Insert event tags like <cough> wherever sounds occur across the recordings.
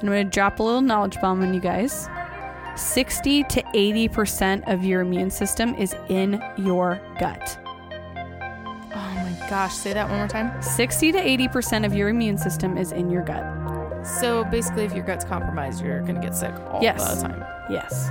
I'm going to drop a little knowledge bomb on you guys. 60 to 80% of your immune system is in your gut. Oh my gosh, say that one more time. 60 to 80% of your immune system is in your gut. So basically, if your gut's compromised, you're gonna get sick all Yes. the time. Yes.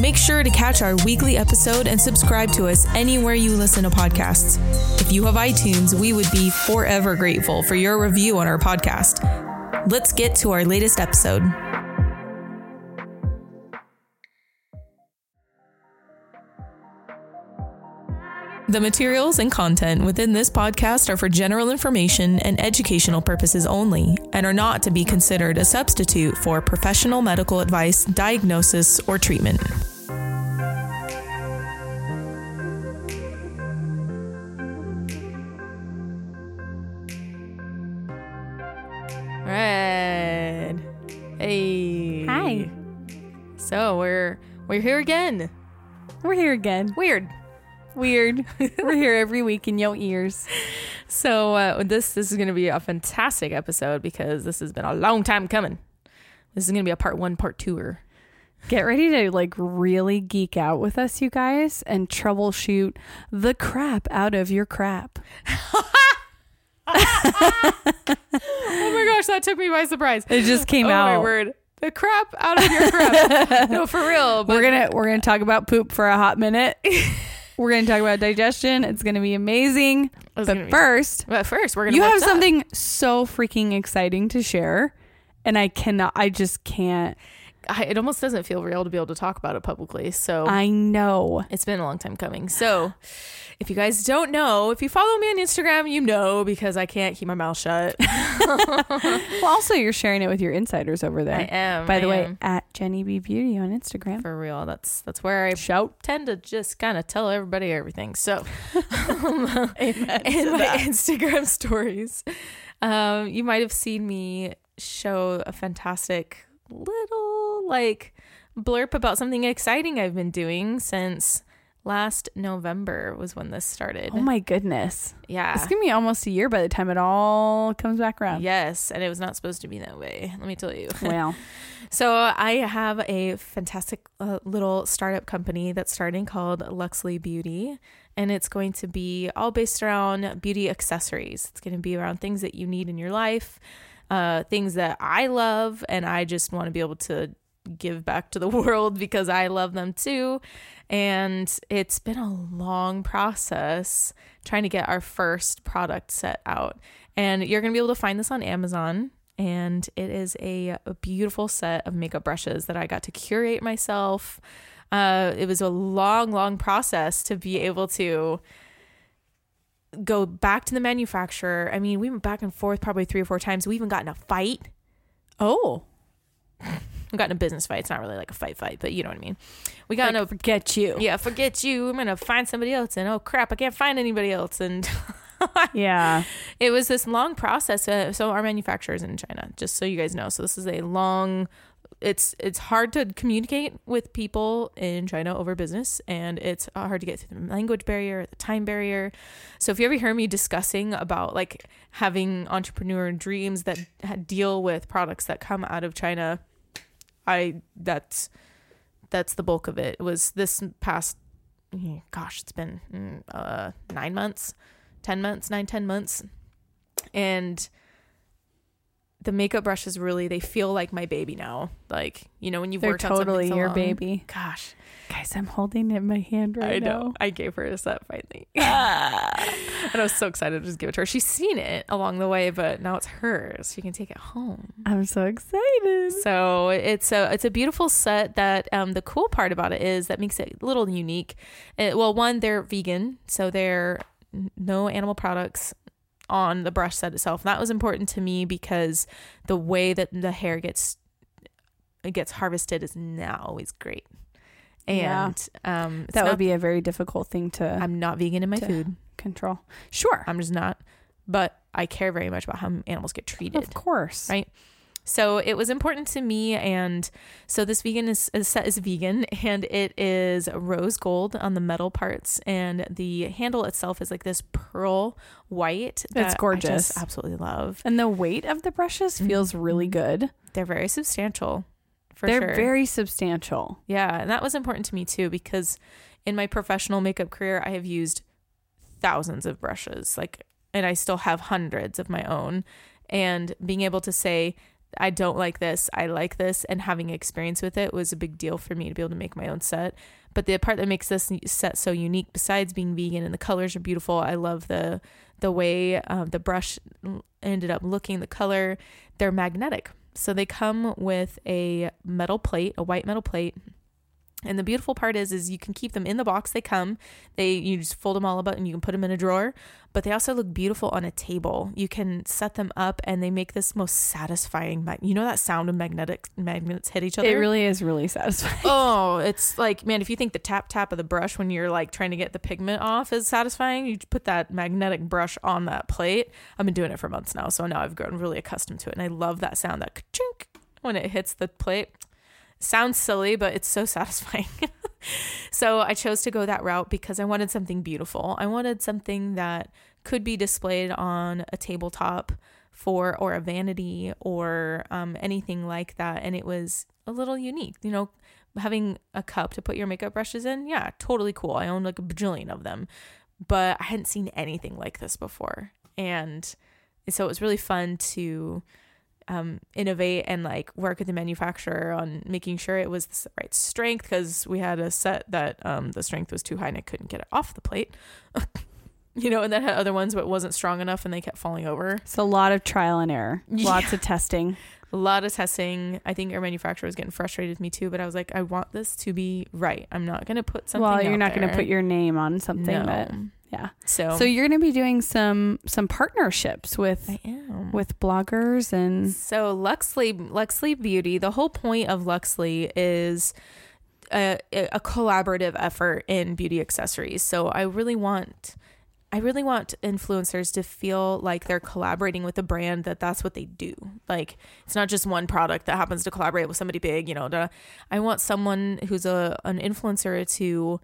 Make sure to catch our weekly episode and subscribe to us anywhere you listen to podcasts. If you have iTunes, we would be forever grateful for your review on our podcast. Let's get to our latest episode. The materials and content within this podcast are for general information and educational purposes only and are not to be considered a substitute for professional medical advice, diagnosis, or treatment. We're here again. We're here again. Weird. Weird. <laughs> We're here every week in your ears. So uh, this this is going to be a fantastic episode because this has been a long time coming. This is going to be a part one, part two. Get ready to like really geek out with us, you guys, and troubleshoot the crap out of your crap. <laughs> Oh my gosh, that took me by surprise. It just came out. oh my word. The crap out of your crap. <laughs> no, for real. But We're gonna we're gonna talk about poop for a hot minute. <laughs> we're gonna talk about digestion. It's gonna be amazing. But be- first, but first, we're to you have something so freaking exciting to share, and I cannot. I just can't. I, it almost doesn't feel real to be able to talk about it publicly. So I know. it's been a long time coming. So if you guys don't know, if you follow me on Instagram, you know because I can't keep my mouth shut. <laughs> Well, also you're sharing it with your insiders over there. I am. By the I way, am. at Jenny B Beauty on Instagram. for real, that's that's where I Shout. tend to just kind of tell everybody everything. So <laughs> <laughs> in my Instagram stories, um, you might have seen me show a fantastic little like blurb about something exciting I've been doing since last November was when this started. Oh my goodness. yeah. It's gonna be almost a year by the time it all comes back around. Yes, and it was not supposed to be that way. Let me tell you. <laughs> Well, So I have a fantastic uh, little startup company that's starting called Luxley Beauty, and it's going to be all based around beauty accessories. It's going to be around things that you need in your life, uh, things that I love, and I just want to be able to give back to the <laughs> world because I love them too. And it's been a long process trying to get our first product set out. And you're going to be able to find this on Amazon and it is a, a beautiful set of makeup brushes that I got to curate myself. Uh, it was a long, long process to be able to go back to the manufacturer. I mean, we went back and forth probably three or four times. We even got in a fight. oh, We got in a business fight. It's not really like a fight, fight, but you know what I mean. We got in a forget you. yeah, forget you. I'm gonna find somebody else, and oh crap, I can't find anybody else, and <laughs> Yeah. it was this long process. Uh, so our manufacturer is in China, just so you guys know. So this is a long. It's it's hard to communicate with people in China over business, and it's hard to get through the language barrier, the time barrier. So if you ever hear me discussing about like having entrepreneur dreams that deal with products that come out of China, I that's that's the bulk of it. It was this past, eh, gosh, it's been mm, uh, nine months 10 months, nine, 10 months. And the makeup brushes really, they feel like my baby now. Like, you know, when you've They're worked on totally something so your long. baby. Gosh, Guys, I'm holding it in my hand right now. I know. now. I gave her a set finally. and I was so excited to just give it to her. She's seen it along the way, but now it's hers. She can take it home. I'm so excited. So it's a it's a beautiful set that um, the cool part about it is that makes it a little unique. Uh, well, one they're vegan, so they're no animal products on the brush set itself. And that was important to me because the way that the hair gets it gets harvested is not always great. Yeah. And um that not- would be a very difficult thing to I'm not vegan in my food. control. Sure. I'm just not. But I care very much about how animals get treated. Of course. Right. So it was important to me, and so this vegan is, is set is vegan, <laughs> and it is rose gold on the metal parts, and the handle itself is like this pearl white. that I gorgeous. just absolutely love. And the weight of the brushes feels really Mhm. good. They're very substantial. For sure. They're sure. very substantial. Yeah, and that was important to me too because in my professional makeup career, I have used thousands of brushes, like, and I still have hundreds of my own. And being able to say, I don't like this, I like this, and having experience with it was a big deal for me to be able to make my own set. But the part that makes this set so unique, besides being vegan and the colors are beautiful, I love the the way uh, the brush ended up looking, the color. They're magnetic, so they come with a metal plate, a white metal plate. And the beautiful part is, is you can keep them in the box they come. They you just fold them all up and you can put them in a drawer. But they also look beautiful on a table. You can set them up, and they make this most satisfying. You know that sound of magnetic magnets hit each other. It really is really <laughs> satisfying. Oh, it's like man, if you think the tap tap of the brush when you're like trying to get the pigment off is satisfying, you put that magnetic brush on that plate. I've been doing it for months now, so now I've grown really accustomed to it, and I love that sound that chink when it hits the plate. Sounds silly, but it's so <laughs> satisfying. so I chose to go that route because I wanted something beautiful. I wanted something that could be displayed on a tabletop for or a vanity or um, anything like that, and it was a little unique. You know, having a cup to put your makeup brushes in, yeah, totally cool. I own like a bajillion of them, but I hadn't seen anything like this before, and so it was really fun to um, innovate and like work with the manufacturer on making sure it was the right strength because we had a set that um, the strength was too high and I couldn't get it off the plate. <laughs> you know, and then had other ones but wasn't strong enough and they kept falling over. It's a lot of trial and error. <laughs> Yeah. Lots of testing. <laughs> A lot of testing. I think our manufacturer was getting frustrated with me too, but I was like, I want this to be right. I'm not going to put something. well, you're not going to put your name on something no. that yeah. So, So you're going to be doing some some partnerships with I am with bloggers and So Luxley, Luxley Beauty, the whole point of Luxley is a, a collaborative effort in beauty accessories. So I really want, I really want influencers to feel like they're collaborating with a brand that that's what they do. Like it's not just one product that happens to collaborate with somebody big. You know, I want someone who's a an influencer to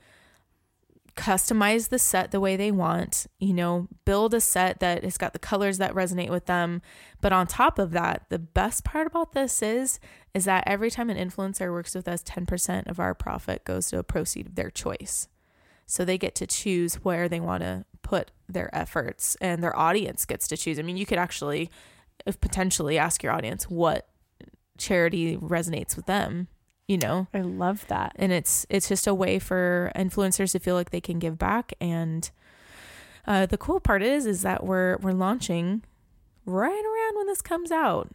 customize the set the way they want, you know, build a set that has got the colors that resonate with them. But on top of that, the best part about this is is that every time an influencer works with us, 10% of our profit goes to a proceed of their choice. So they get to choose where they want to put their efforts and their audience gets to choose. I mean, you could actually if potentially ask your audience what charity resonates with them, you know? I love that. and it's it's just a way for influencers to feel like they can give back. And uh, the cool part is is that we're we're launching right around when this comes out.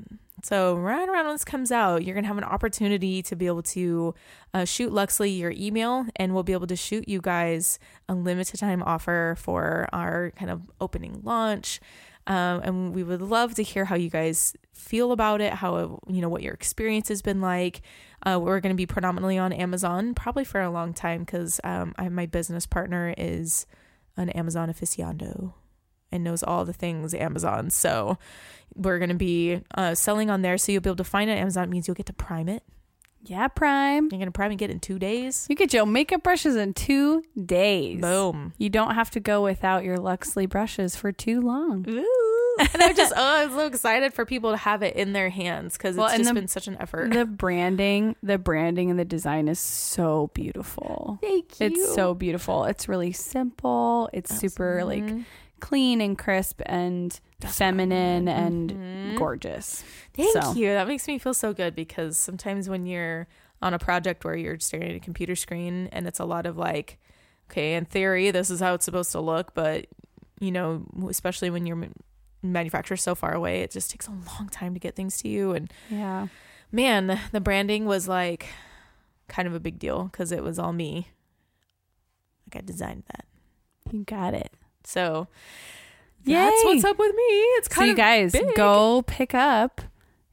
So right around when this comes out you're gonna have an opportunity to be able to uh, shoot luxley your email and we'll be able to shoot you guys a limited time offer for our kind of opening launch um, and we would love to hear how you guys feel about it how you know what your experience has been like uh, we're going to be predominantly on Amazon probably for a long time because um, my business partner is an Amazon aficionado and knows all the things Amazon. So we're going to be uh, selling on there. So you'll be able to find it on Amazon. Means you'll get to prime it. Yeah, Prime. You're to prime and get it in two days. You get your makeup brushes in two days. Boom. You don't have to go without your Luxley brushes for too long. Ooh. <laughs> and I'm just, oh, I'm so excited for people to have it in their hands because it's Well, and just the- been such an effort. The <laughs> branding, the branding and the design is so beautiful. Thank you. It's so beautiful. It's really simple. It's super like. Clean and crisp and That's feminine want. and Mhm. gorgeous. Thank So- you. That makes me feel so good because sometimes when you're on a project where you're staring at a computer screen and it's a lot of like, okay, in theory, this is how it's supposed to look, but you know, especially when your manufacturer's so far away, it just takes a long time to get things to you. And Yeah. man, the branding was like kind of a big deal because it was all me. Like I designed that. You got it. So That's what's up with me. It's kind So you of guys big. go pick up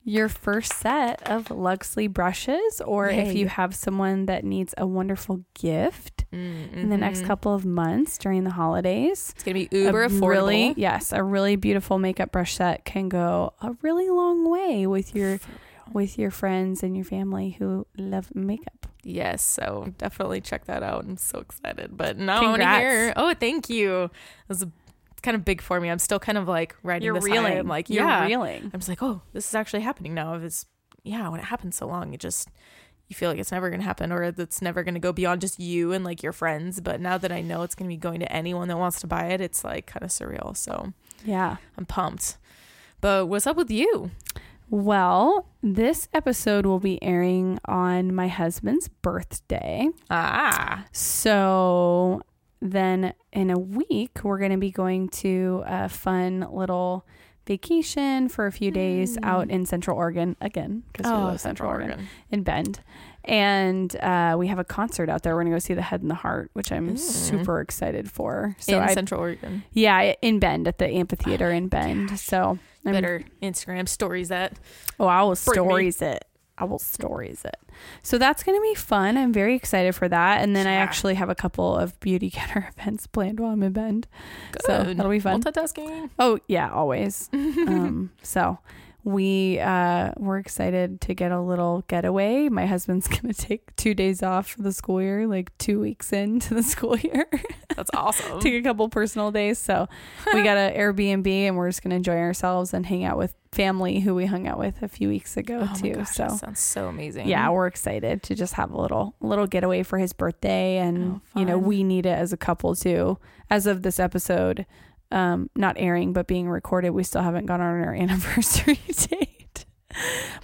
your first set of Luxley brushes, or if you have someone that needs a wonderful gift in the next Mhm. couple of months during the holidays. It's gonna be uber a affordable. Really, yes, a really beautiful makeup brush set can go a really long way with your with your friends and your family who love makeup. Yes, so definitely check that out. I'm so excited. But now I want to hear. Oh, thank you. It was a, it's kind of big for me. I'm still kind of like riding You're this high. reeling. I'm like, You're yeah. reeling. I'm just like, oh, this is actually happening now. If it's yeah, when it happens so long, it just you feel like it's never gonna happen or it's never gonna go beyond just you and like your friends. But now that I know it's gonna be going to anyone that wants to buy it, it's like kind of surreal. So Yeah. I'm pumped. But what's up with you? Well, this episode will be airing on my husband's birthday. Ah, So then in a week, we're going to be going to a fun little vacation for a few days out in Central Oregon again because we oh, love Central Oregon. in Bend. And uh, we have a concert out there. We're going to go see the Head and the Heart, which I'm Mm. super excited for. So in I, Central Oregon. yeah, in Bend at the amphitheater in Bend. So I'm Better Instagram stories that. Oh, I will Bring me. stories it. I will stories it. So that's going to be fun. I'm very excited for that. And then I actually have a couple of beauty getter <laughs> events planned while I'm in Bend. So that'll be fun. Multitasking. Oh yeah, always. <laughs> um, so we uh, we're excited to get a little getaway. My husband's <laughs> gonna take two days off for the school year, like two weeks into the <laughs> school year. That's awesome. take a couple personal days. So we got an <laughs> Airbnb and we're just gonna enjoy ourselves and hang out with family who we hung out with a few weeks ago oh too. gosh, so that sounds so amazing. yeah, we're excited to just have a little little getaway for his birthday, and Oh, you know we need it as a couple too. As of this episode, um, not airing but being recorded, we still haven't gone on our <laughs> anniversary date.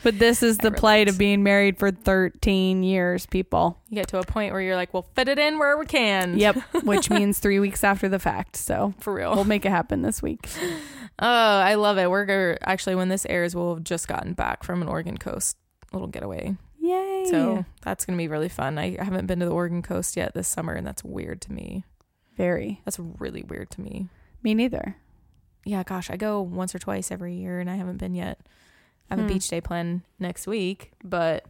But this is the plight of being married for 13 years, people. you get to a point where you're like, we'll fit it in where we can. Yep, which <laughs> means three weeks after the fact. So for real. we'll make it happen this week. Oh, I love it. We're go- actually when this airs, we'll have just gotten back from an Oregon coast little getaway. Yay! So that's gonna be really fun. I haven't been to the Oregon coast yet this summer, and that's weird to me. very That's really weird to me. Me neither. Yeah, gosh, I go once or twice every year, and I haven't been yet. I have Hmm. a beach day planned next week, but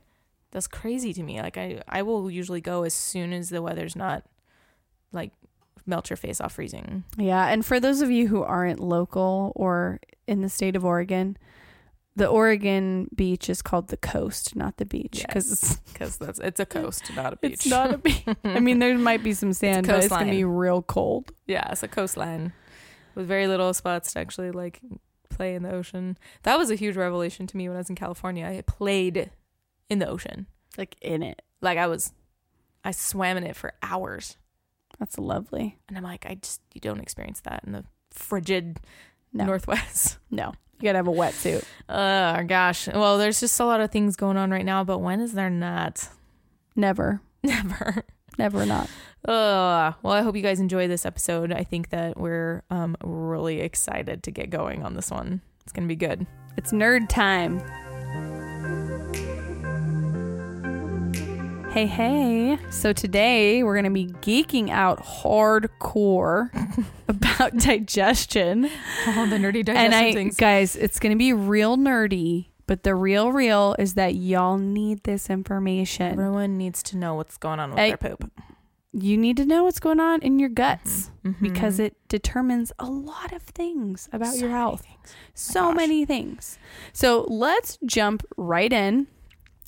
that's crazy to me. Like I, I will usually go as soon as the weather's not like melt your face off freezing. Yeah, and for those of you who aren't local or in the state of Oregon, the Oregon beach is called the coast, not the beach, because it's, because that's it's a <laughs> coast, not a beach. it's not a beach. I mean, there might be some <laughs> sand, but it's gonna be real cold. yeah, it's a coastline with very little spots to actually like play in the ocean. That was a huge revelation to me when I was in California. I played in the ocean, Like in it, like I was, I swam in it for hours. that's lovely. And I'm like, I just you don't experience that in the frigid No, Northwest. <laughs> no, you gotta have a wetsuit. Oh gosh. Well, there's just a lot of things going on right now, but when is there not? Never, <laughs> Never. never not. Uh, well, I hope you guys enjoy this episode. I think that we're um really excited to get going on this one. It's gonna be good. It's nerd time. Hey, hey. So today we're going to be geeking out hardcore <laughs> about digestion. All the nerdy and I, guys, it's going to be real nerdy, but the real, real is that y'all need this information. Everyone needs to know what's going on with I- their poop You need to know what's going on in your guts Mhm. because it determines a lot of things about So your health. things. so gosh. many things. So let's jump right in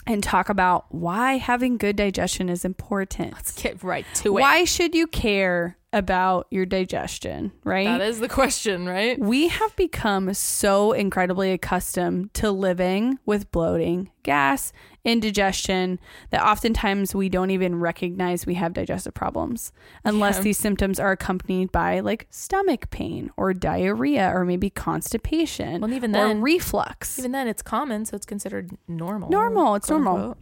and talk about why having good digestion is important. Let's get right to it. Why should you care about your digestion, right? That is the question, right? we have become so incredibly accustomed to living with bloating, gas, indigestion that oftentimes we don't even recognize we have digestive problems unless Yeah. these symptoms are accompanied by like stomach pain or diarrhea or maybe constipation Well, even or then, reflux. even then, it's common, so it's considered normal. Normal, it's normal. unquote.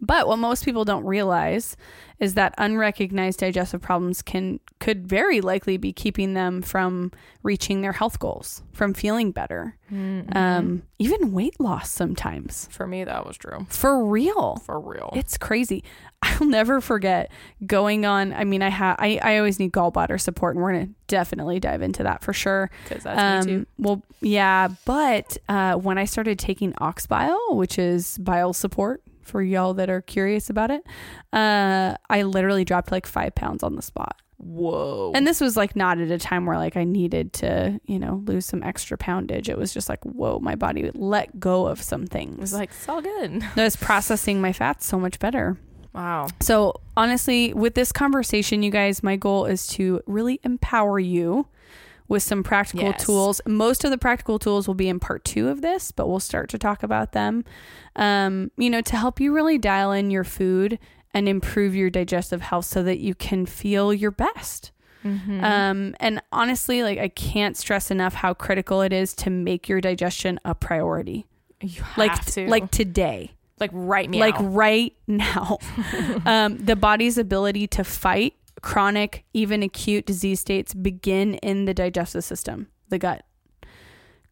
But what most people don't realize is that unrecognized digestive problems can could very likely be keeping them from reaching their health goals, from feeling better, Mm-hmm. um, even weight loss sometimes. For me, that was true. For real. For real. It's crazy. <laughs> I'll never forget going on. I mean, I have. I, I always need gallbladder support, and we're gonna definitely dive into that for sure. Because that's me too. Um, well, yeah, but uh, when I started taking ox bile, which is bile support for y'all that are curious about it, uh, I literally dropped like five pounds on the spot. Whoa. And this was like not at a time where like I needed to, you know, lose some extra poundage. It was just like, whoa, my body would let go of some things. it was like, it's all good. <laughs> I was processing my fats so much better. Wow. So, honestly, with this conversation, you guys, my goal is to really empower you with some practical Yes. tools. Most of the practical tools will be in part two of this, but we'll start to talk about them. Um, you know, to help you really dial in your food and improve your digestive health so that you can feel your best. Mm-hmm. Um, and honestly, like I can't stress enough how critical it is to make your digestion a priority. you have Like to. like today like right meow. like right now. <laughs> um, the body's ability to fight chronic, even acute disease states begin in the digestive system, the gut.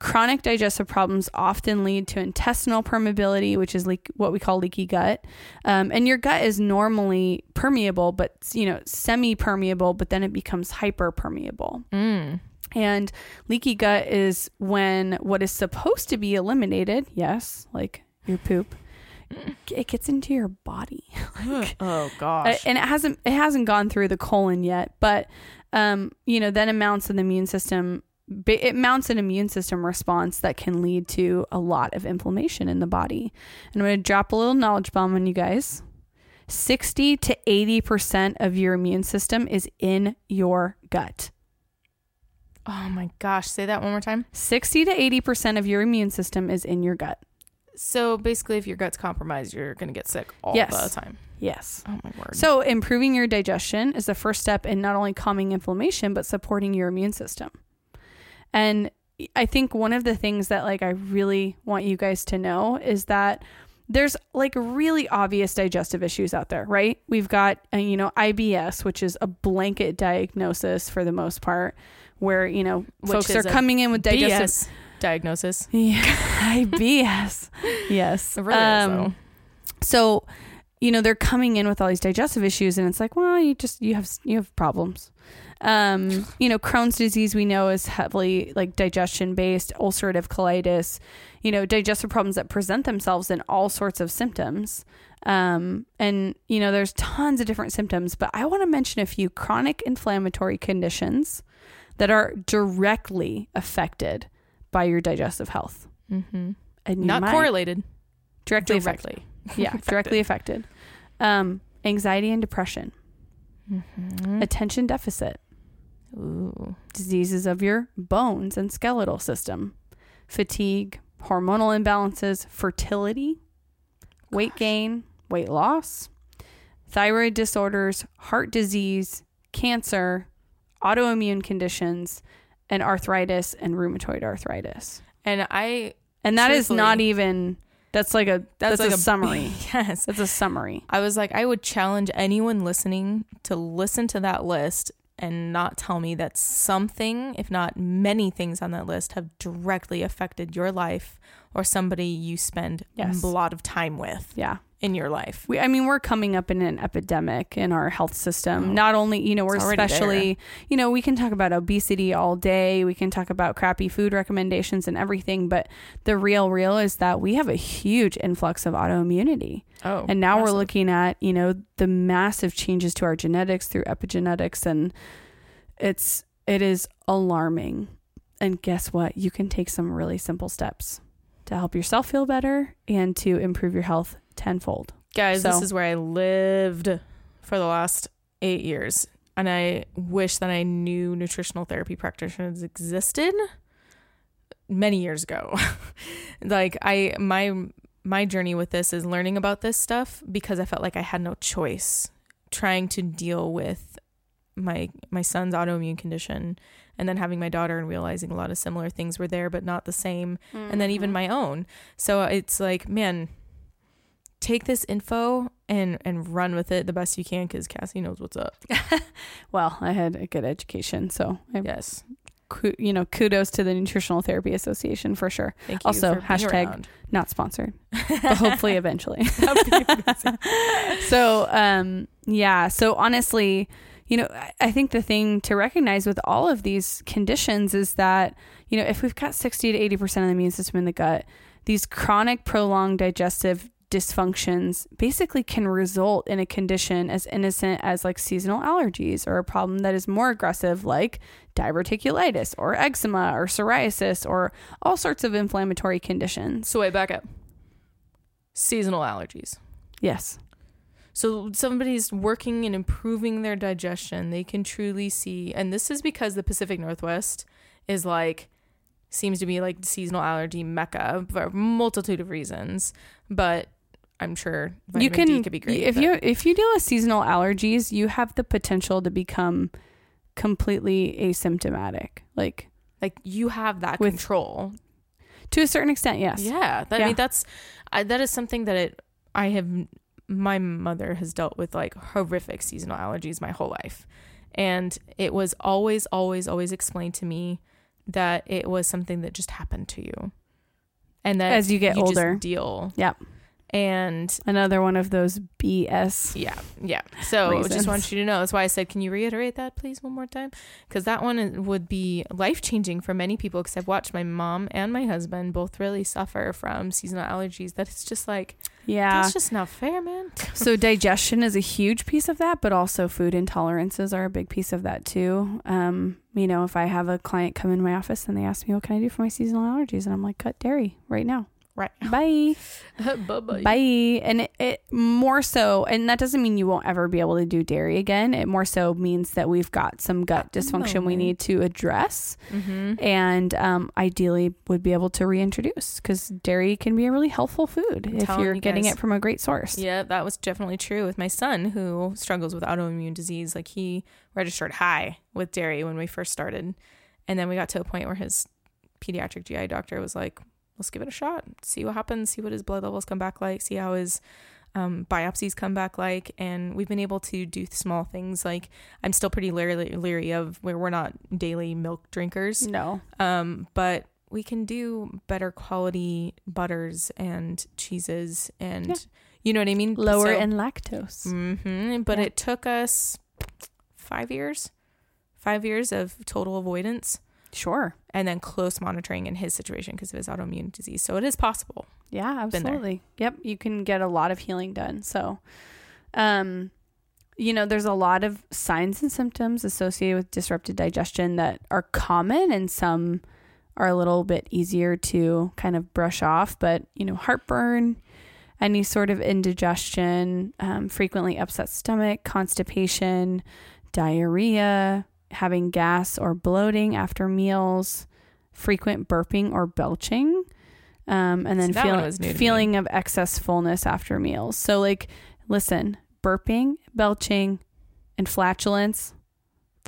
Chronic digestive problems often lead to intestinal permeability, which is leak, what we call leaky gut. Um, and your gut is normally permeable, but you know semi-permeable, but then it becomes hyperpermeable. Mm. And leaky gut is when what is supposed to be eliminated, yes, like your poop, it gets into your body. <laughs> Like- <laughs> oh uh, gosh. and it hasn't it hasn't gone through the colon yet, but um, you know, then it mounts an immune system. It mounts an immune system response that can lead to a lot of inflammation in the body. And I'm going to drop a little knowledge bomb on you guys. 60 to 80% of your immune system is in your gut. oh my gosh. Say that one more time. 60 to 80% of your immune system is in your gut. So basically, if your gut's compromised, you're gonna get sick all Yes. the time. Yes. Oh my word. So, improving your digestion is the first step in not only calming inflammation, but supporting your immune system. And I think one of the things that, like, I really want you guys to know is that there's like really obvious digestive issues out there, right? We've got, uh, you know, IBS, which is a blanket diagnosis for the most part, where, you know, Which folks are coming in with digestive. BS diagnosis. Yeah, <laughs> IBS. yes. It really Um, is so you know they're coming in with all these digestive issues and it's like well you just you have you have problems um you know crohn's disease we know is heavily like digestion based ulcerative colitis you know digestive problems that present themselves in all sorts of symptoms um and you know there's tons of different symptoms but i want to mention a few chronic inflammatory conditions that are directly affected by your digestive health Mm-hmm. and Not correlated. directly affected Directly. yeah <laughs> Affected. directly affected um anxiety and depression Mm-hmm. attention deficit Ooh. diseases of your bones and skeletal system fatigue hormonal imbalances fertility weight gain weight loss thyroid disorders heart disease cancer autoimmune conditions and arthritis and rheumatoid arthritis. And I and that is not even that's like a that's, like a, <laughs> summary. Yes. that's a summary. I was like, I would challenge anyone listening to listen to that list and not tell me that something, if not many things on that list, have directly affected your life or somebody you spend Yes. a lot of time with. Yeah in your life. we, I mean, we're coming up in an epidemic in our health system. Oh. Not only, you know, we're especially, you know, we can talk about obesity all day. We can talk about crappy food recommendations and everything. But the real, real is that we have a huge influx of autoimmunity. Oh, and now we're looking at, you know, the massive changes to our genetics through epigenetics. And it's, it is alarming. And guess what? You can take some really simple steps to help yourself feel better and to improve your health tenfold. Guys, So- this is where I lived for the last eight years. And I wish that I knew nutritional therapy practitioners existed many years ago. <laughs> like I my my journey with this is learning about this stuff because I felt like I had no choice trying to deal with my my son's autoimmune condition and then having my daughter and realizing a lot of similar things were there but not the same and then even mm-hmm. my own. So it's like, man, take this info and and run with it the best you can because Cassie knows what's up. <laughs> Well, I had a good education, so I, Yes, you know, kudos to the Nutritional Therapy Association for sure. thank you. Also, hashtag- around. Not sponsored, <laughs> but hopefully eventually. <laughs> That'd be amazing. so um yeah so honestly you know I- i think the thing to recognize with all of these conditions is that you know if we've got 60 to 80% of the immune system in the gut these chronic prolonged digestive dysfunctions basically can result in a condition as innocent as like seasonal allergies or a problem that is more aggressive like diverticulitis or eczema or psoriasis or all sorts of inflammatory conditions So wait, back up. Seasonal allergies. yes So somebody's working and improving their digestion, they can truly see and this is because the Pacific Northwest is like seems to be like seasonal allergy mecca for a multitude of reasons, but I'm sure you can D could be great. if but- you if you deal with seasonal allergies you have the potential to become completely asymptomatic like like you have that With- control. to a certain extent yes Yeah, that, I mean that's I, that is something that it I have my mother has dealt with like horrific seasonal allergies my whole life. And it was always always always explained to me that it was something that just happened to you. And that As you get just older. deal. Yep. And another one of those bs yeah, yeah. So I just want you to know. That's why I said, can you reiterate that, please, one more time? Because that one would be life changing for many people. Because I've watched my mom and my husband both really suffer from seasonal allergies. That it's just like yeah that's just not fair, man. <laughs> so digestion is a huge piece of that but also food intolerances are a big piece of that too um you know if i have a client come in my office and they ask me what can i do for my seasonal allergies and i'm like cut dairy right now Right. <laughs> bye Bye-bye. Bye. And it, it more so, and that doesn't mean you won't ever be able to do dairy again. It more so means that we've got some gut dysfunction we need to address, Mm-hmm. and um, ideally would be able to reintroduce because dairy can be a really helpful food if you're you getting guys. it from a great source. Yeah, that was definitely true with my son who struggles with autoimmune disease. Like he registered high with dairy when we first started. And then we got to a point where his pediatric GI doctor was like, let's give it a shot, see what happens, see what his blood levels come back like, see how his um, biopsies come back like. And we've been able to do small things. Like I'm still pretty leery, leery of where we're not daily milk drinkers. No, Um, but we can do better quality butters and cheeses and Yeah. you know what I mean? lower So- in lactose. Mhm, but Yeah. it took us five years, five years of total avoidance, Sure. and then close monitoring in his situation because of his autoimmune disease. So it is possible. Yeah, absolutely. Yep, you can get a lot of healing done. So, um, you know, there's a lot of signs and symptoms associated with disrupted digestion that are common, and some are a little bit easier to kind of brush off. But you know, heartburn, any sort of indigestion, um, frequently upset stomach, constipation, diarrhea, having gas or bloating after meals, frequent burping or belching, um, and then So feeling was new to me. feeling of excess fullness after meals. So, like, listen, burping, belching, and flatulence,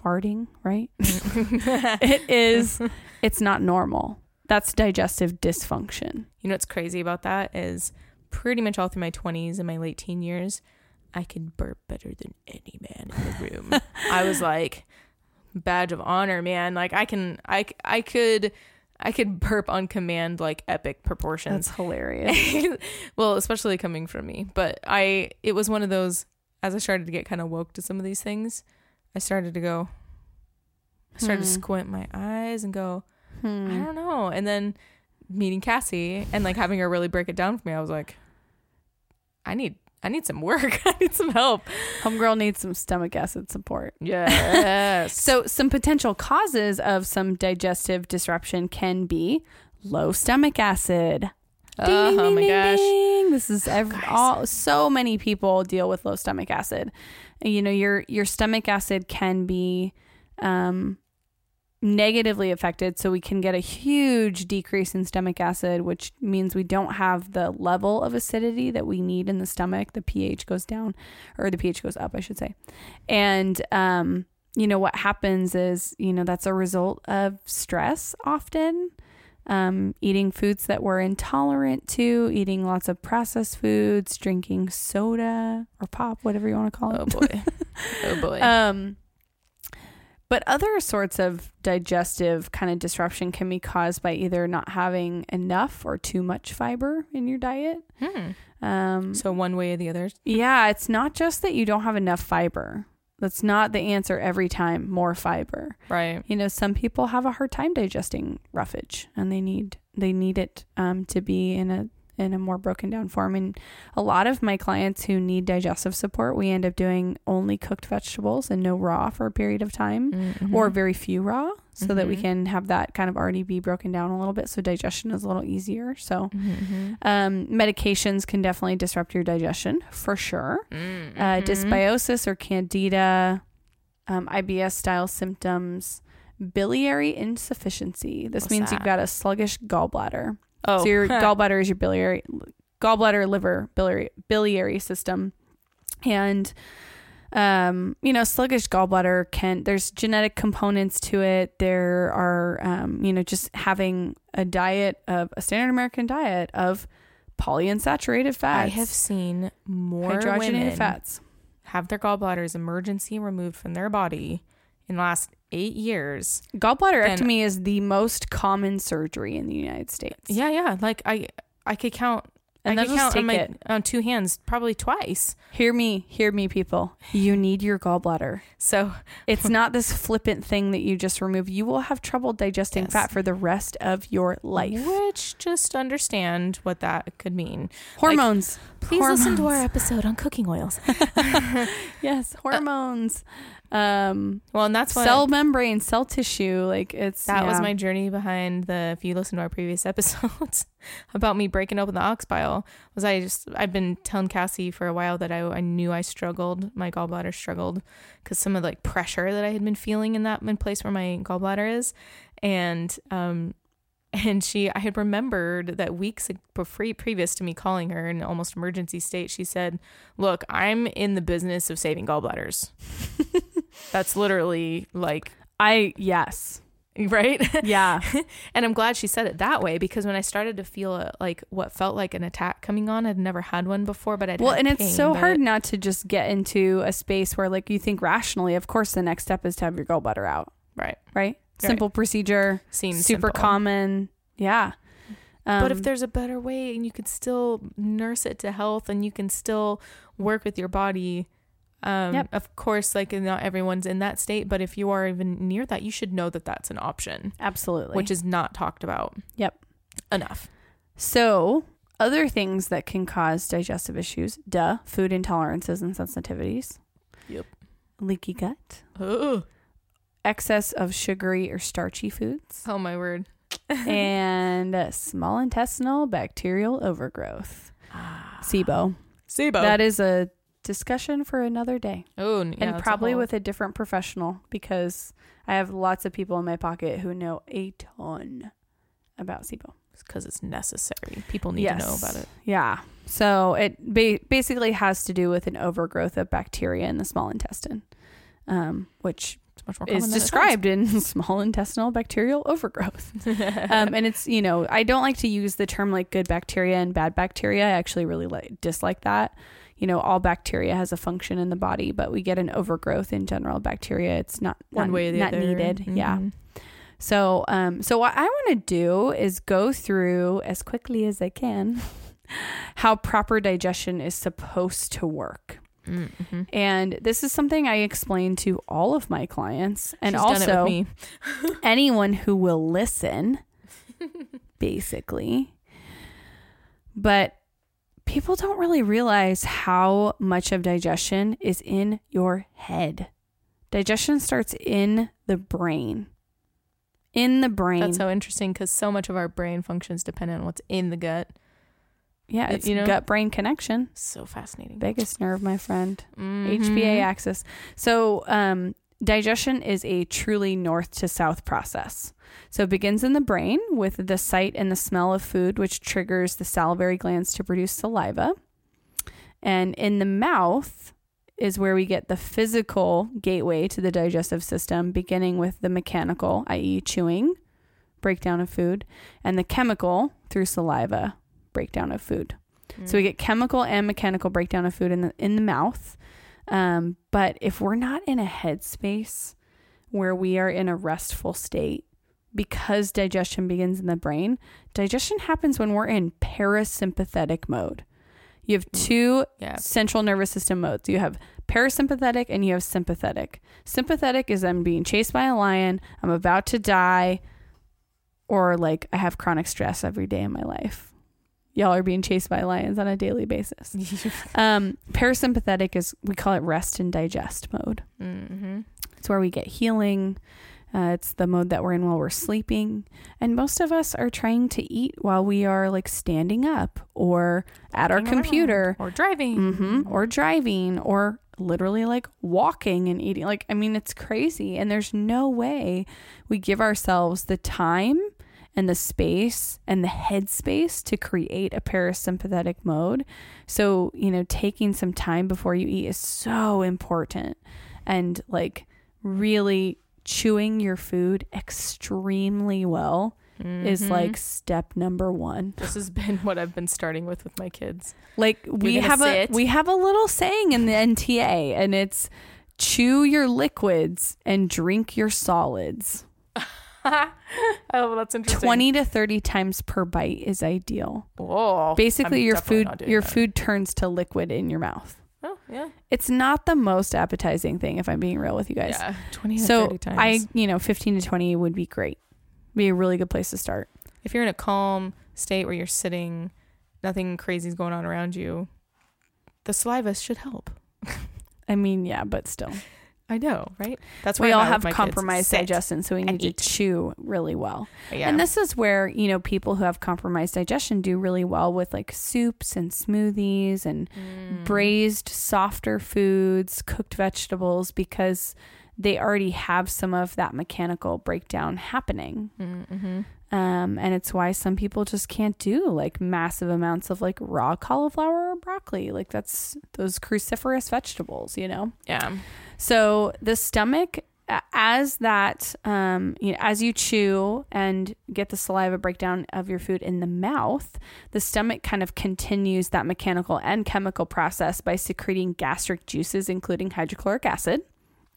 farting, right? <laughs> it is. It's not normal. That's digestive dysfunction. You know what's crazy about that is pretty much all through my 20s and my late teen years, I could burp better than any man in the room. <laughs> I was like, badge of honor, man. Like I can, I, I could, I could burp on command like epic proportions. That's hilarious. <laughs> well, especially coming from me. But I, it was one of those. As I started to get kind of woke to some of these things, I started to go. I started to Hmm. squint my eyes and go, I Hmm. don't know. And then meeting Cassie and like having her really break it down for me, I was like, I need, I need some work. <laughs> I need some help. Homegirl needs some stomach acid support. Yes. <laughs> So, some potential causes of some digestive disruption can be low stomach acid. Oh, ding, my gosh. This is Guys. all so many people deal with low stomach acid. You know, your your stomach acid can be um negatively affected so we can get a huge decrease in stomach acid which means we don't have the level of acidity that we need in the stomach the pH goes down or the pH goes up I should say and um you know what happens is you know that's a result of stress often um, eating foods that we're intolerant to, eating lots of processed foods, drinking soda or pop, whatever you want to call it. Oh boy. <laughs> oh boy. Um, but other sorts of digestive kind of disruption can be caused by either not having enough or too much fiber in your diet. Hmm. Um, So one way or the other. yeah, it's not just that you don't have enough fiber. That's not the answer every time, more fiber. Right. You know, some people have a hard time digesting roughage and they need they need it um, to be in a in a more broken down form. And a lot of my clients who need digestive support, we end up doing only cooked vegetables and no raw for a period of time Mhm. or very few raw so that we Mhm. can have that kind of already be broken down a little bit so digestion is a little easier. So Mhm, mhm. um, medications can definitely disrupt your digestion for sure. Uh, Mhm. dysbiosis or candida, um, IBS style symptoms, biliary insufficiency. This What's means you've got a sluggish gallbladder. Oh, So your <laughs> gallbladder is your biliary, gallbladder, liver, biliary, biliary system, and um, you know, sluggish gallbladder can. There's genetic components to it. There are, um, you know, just having a diet of a standard American diet of polyunsaturated fats. I have seen more hydrogenated women fats. have their gallbladders emergency removed from their body in the last eight years. Gallbladderectomy is the most common surgery in the United States. Yeah, yeah. Like I, I could count. And I could count on, my, it. on two hands, probably twice. Hear me, hear me, people. You need your gallbladder. So It's <laughs> not this flippant thing that you just remove. You will have trouble digesting Yes. fat for the rest of your life. Which just understand what that could mean. Hormones. Please listen to our episode on cooking oils. <laughs> <laughs> yes, hormones. Um, Well, and that's what cell membrane, cell tissue. Like it's that was my journey behind the. If you listen to our previous <laughs> episodes about me breaking open the ox bile, was I just I've been telling Cassie for a while that I I knew I struggled, my gallbladder struggled because some of the like pressure that I had been feeling in that in place where my gallbladder is, and um. And she, I had remembered that weeks before, previous to me calling her in almost emergency state, she said, "Look, I'm in the business of saving gallbladders. <laughs> That's literally like I yes. <laughs> right." Yeah. <laughs> And I'm glad she said it that way because when I started to feel uh like what felt like an attack coming on, I'd never had one before, but I'd well, and it's pain, so but- hard not to just get into a space where like you think rationally, of course the next step is to have your gallbladder out, right? right? Simple procedure, Seems super simple. common. Yeah. Um, but if there's a better way and you could still nurse it to health and you can still work with your body, um, Yep. of course, like not everyone's in that state, but if you are even near that, you should know that that's an option, absolutely. which is not talked about Yep. enough. So, other things that can cause digestive issues, duh, food intolerances and sensitivities. Yep. Leaky gut, Oh, excess of sugary or starchy foods, oh my word. <laughs> and uh, small intestinal bacterial overgrowth. SIBO. SIBO. That is a discussion for another day. oh, yeah, and probably with a different professional because I have lots of people in my pocket who know a ton about SIBO. because it's necessary. People need to know about it. Yeah. So it ba- basically has to do with an overgrowth of bacteria in the small intestine, um, which It's is common than it described in <laughs> small intestinal bacterial overgrowth. <laughs> um, and it's, you know, I don't like to use the term like good bacteria and bad bacteria. I actually really like, dislike that. You know, all bacteria has a function in the body, but we get an overgrowth in general bacteria. It's not One not, way or the not other. needed. Yeah. Mhm. So, um, so what I want to do is go through as quickly as I can <laughs> how proper digestion is supposed to work. Mhm. And this is something I explain to all of my clients and She's also <laughs> anyone who will listen, <laughs> basically. But people don't really realize how much of digestion is in your head. Digestion starts in the brain. In the brain. That's so interesting because so much of our brain functions dependent on what's in the gut. yeah, you it's know? gut brain connection. So fascinating. Biggest nerve, my friend. Mhm. HPA axis. So, um, digestion is a truly north to south process. So, it begins in the brain with the sight and the smell of food, which triggers the salivary glands to produce saliva. And in the mouth is where we get the physical gateway to the digestive system, beginning with the mechanical, i.e., chewing, breakdown of food, and the chemical through saliva breakdown of food. So we Mm. get chemical and mechanical breakdown of food in the in the mouth. Um, but if we're not in a headspace where we are in a restful state, because digestion begins in the brain, digestion happens when we're in parasympathetic mode. You have two yeah. central nervous system modes. You have parasympathetic and you have sympathetic. Sympathetic is I'm being chased by a lion, I'm about to die, or like I have chronic stress every day in my life. Y'all are being chased by lions on a daily basis. <laughs> Um, parasympathetic is we call it rest and digest mode. mm-hmm. It's where we get healing. Uh, it's the mode that we're in while we're sleeping. And most of us are trying to eat while we are like standing up or at our computer or driving hmm or driving or literally like walking and eating. Like, I mean, it's crazy. And there's no way we give ourselves the time and the space and the headspace to create a parasympathetic mode. So, you know, taking some time before you eat is so important. And like really chewing your food extremely well is Mhm. like step number one. this has been what I've been starting with with my kids. Like we gonna have a we have a little saying in the NTA and it's chew your liquids and drink your solids. <laughs> oh, well, that's interesting. 20 to 30 times per bite is ideal. Whoa. Basically I'm your food your that. food turns to liquid in your mouth. Oh yeah. It's not the most appetizing thing if I'm being real with you guys. Yeah. Twenty to so thirty times. I, you know, 15 to 20 would be great. Be a really good place to start. if you're in a calm state where you're sitting, nothing crazy is going on around you, the saliva should help. <laughs> I mean, yeah, but still. I know, right? That's why we all have with my kids. compromised digestion, so we need to chew really well. Yeah. And this is where, you know, people who have compromised digestion do really well with like soups and smoothies and Mm. braised, softer foods, cooked vegetables, because they already have some of that mechanical breakdown happening. Mm-hmm. Um, and it's why some people just can't do like massive amounts of like raw cauliflower or broccoli. Like that's those cruciferous vegetables, you know? Yeah. So the stomach, as that, um, you know, as you chew and get the saliva breakdown of your food in the mouth, the stomach kind of continues that mechanical and chemical process by secreting gastric juices, including hydrochloric acid,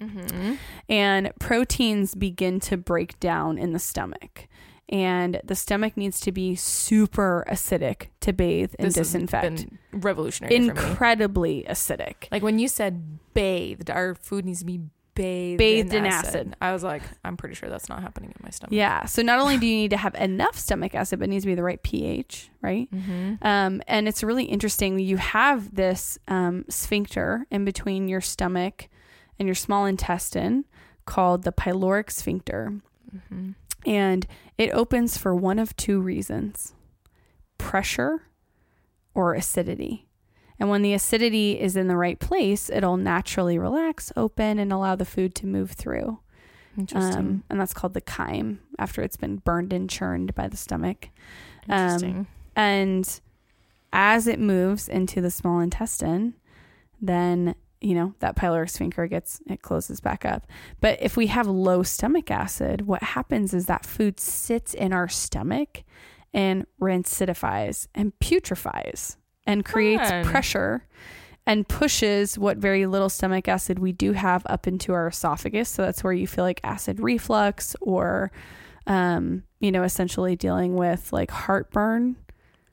Mm-hmm. and proteins begin to break down in the stomach. And the stomach needs to be super acidic to bathe and This disinfect. been revolutionary for me. Incredibly acidic. Like when you said bathed, our food needs to be bathed, Bathed in, in acid. acid. I was like, I'm pretty sure that's not happening in my stomach. Yeah. So not only do you need to have enough stomach acid, but it needs to be the right pH, right? Mm-hmm. Um, and it's really interesting. You have this um, sphincter in between your stomach and your small intestine called the pyloric sphincter. Mm-hmm. And it opens for one of two reasons pressure or acidity. And when the acidity is in the right place, it'll naturally relax, open, and allow the food to move through. Interesting. Um, and that's called the chyme after it's been burned and churned by the stomach. um, Interesting. And as it moves into the small intestine, then you know that pyloric sphincter gets it closes back up. But if we have low stomach acid, what happens is that food sits in our stomach and rancidifies and putrefies and creates Fun. pressure and pushes what very little stomach acid we do have up into our esophagus. So that's where you feel like acid reflux or, um, you know, essentially dealing with like heartburn.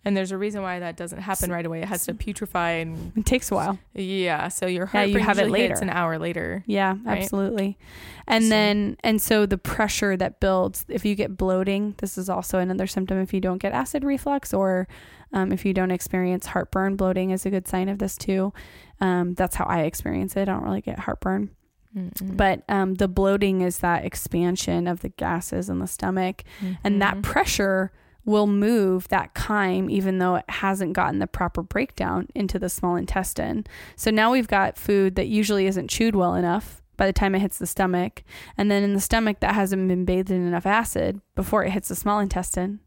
And there's a reason why that doesn't happen right away. It has to putrefy and It takes a while. yeah. So your heart Yeah, you have it later. an hour later. Yeah, Right. absolutely. And So- then, and so the pressure that builds, if you get bloating, this is also another symptom. If you don't get acid reflux or um, if you don't experience heartburn, bloating is a good sign of this too. Um, that's how I experience it. I don't really get heartburn. Mm-mm. But um, the bloating is that expansion of the gases in the stomach. And that Mhm. pressure will move that chyme, even though it hasn't gotten the proper breakdown into the small intestine. So now we've got food that usually isn't chewed well enough by the time it hits the stomach. And then in the stomach, that hasn't been bathed in enough acid before it hits the small intestine.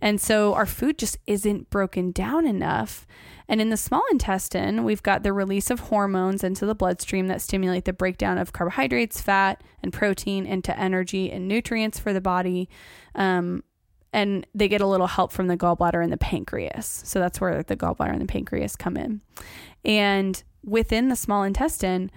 And so our food just isn't broken down enough. And in the small intestine, we've got the release of hormones into the bloodstream that stimulate the breakdown of carbohydrates, fat, and protein into energy and nutrients for the body. Um, and they get a little help from the gallbladder and the pancreas. So that's where the gallbladder and the pancreas come in. And within the small intestine,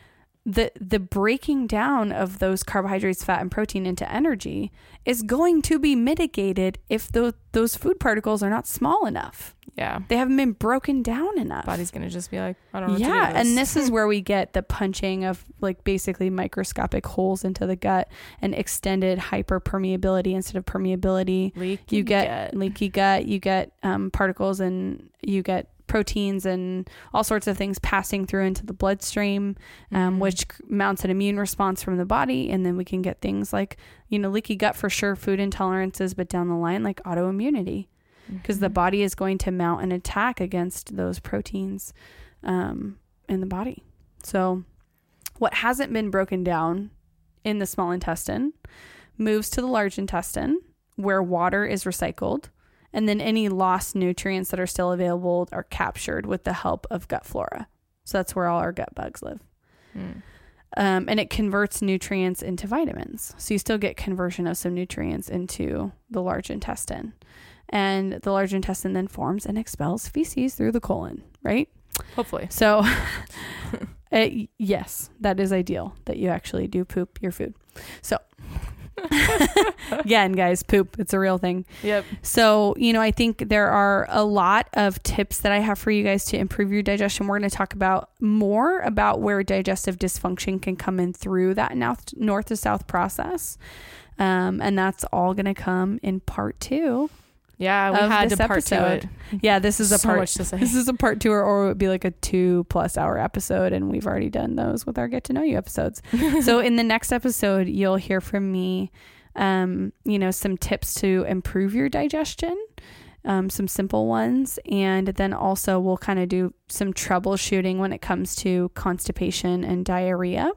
the the breaking down of those carbohydrates, fat, and protein into energy is going to be mitigated if those those food particles are not small enough. Yeah. They haven't been broken down enough. Body's gonna just be like, I don't know. yeah, what to do with and this is <laughs> where we get the punching of like basically microscopic holes into the gut and extended hyperpermeability instead of permeability. Leaky You get gut. leaky gut, you get um, particles, and you get proteins and all sorts of things passing through into the bloodstream, um, Mhm. which mounts an immune response from the body, and then we can get things like you know leaky gut for sure, food intolerances, but down the line like autoimmunity because the Mhm. body is going to mount an attack against those proteins um, in the body. So, what hasn't been broken down in the small intestine moves to the large intestine where water is recycled. And then any lost nutrients that are still available are captured with the help of gut flora. So that's where all our gut bugs live. Mm. Um, and it converts nutrients into vitamins. So you still get conversion of some nutrients into the large intestine. And the large intestine then forms and expels feces through the colon, right? Hopefully. So, <laughs> <laughs> uh, yes, that is ideal that you actually do poop your food. So, <laughs> again, guys, poop, it's a real thing. Yep. So, you know, I think there are a lot of tips that I have for you guys to improve your digestion. We're going to talk about more about where digestive dysfunction can come in through that north, north to south process. Um, and that's all going to come in part two. Yeah, we had to part to episode. it. Yeah, this is a so part. much to say. This is a part two, or, or it would be like a two plus hour episode, and we've already done those with our get to know you episodes. <laughs> so in the next episode, you'll hear from me, um, you know, some tips to improve your digestion, um, some simple ones, and then also we'll kind of do some troubleshooting when it comes to constipation and diarrhea,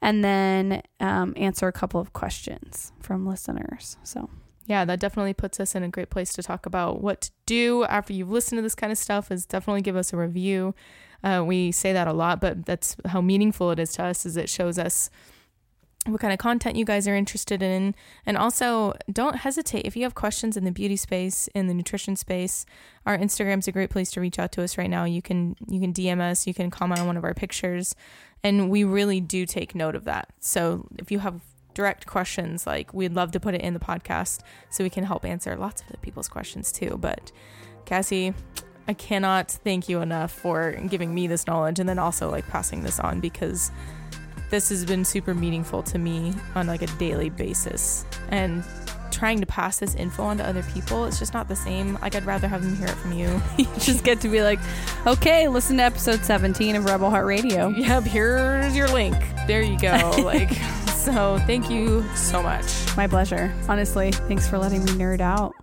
and then um, answer a couple of questions from listeners. So yeah, that definitely puts us in a great place to talk about what to do after you've listened to this kind of stuff. Is definitely give us a review. Uh, we say that a lot, but that's how meaningful it is to us. Is it shows us what kind of content you guys are interested in, and also don't hesitate if you have questions in the beauty space, in the nutrition space. Our Instagram's a great place to reach out to us right now. You can you can DM us, you can comment on one of our pictures, and we really do take note of that. So if you have direct questions, like we'd love to put it in the podcast so we can help answer lots of the people's questions too. But Cassie, I cannot thank you enough for giving me this knowledge and then also like passing this on because this has been super meaningful to me on like a daily basis. And trying to pass this info on to other people, it's just not the same. Like I'd rather have them hear it from you. <laughs> you just get to be like, okay, listen to episode 17 of Rebel Heart Radio. yep, here's your link. There you go. <laughs> like so thank you so much. My pleasure. Honestly, thanks for letting me nerd out.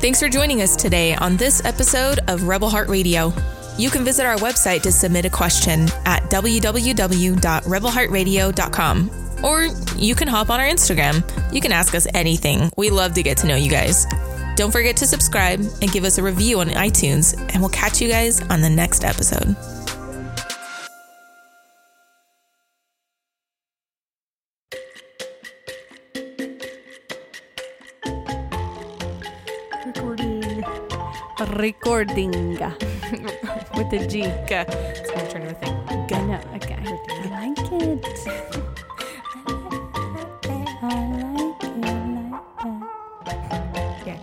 Thanks for joining us today on this episode of Rebel Heart Radio. You can visit our website to submit a question at www.rebelheartradio.com. Or you can hop on our Instagram. You can ask us anything. We love to get to know you guys. Don't forget to subscribe and give us a review on iTunes, and we'll catch you guys on the next episode. Recording with the G. It's gonna turn into a thing. I know. Okay. <laughs> I like it. I like it like Yeah,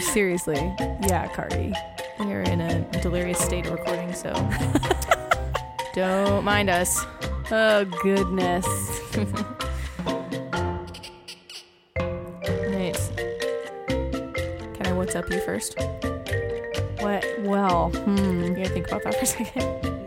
<laughs> Seriously. Yeah, Cardi. We are in a delirious state of recording, so <laughs> don't mind us. Oh, goodness. Up you first? What? Well, hmm. You gotta think about that for a second.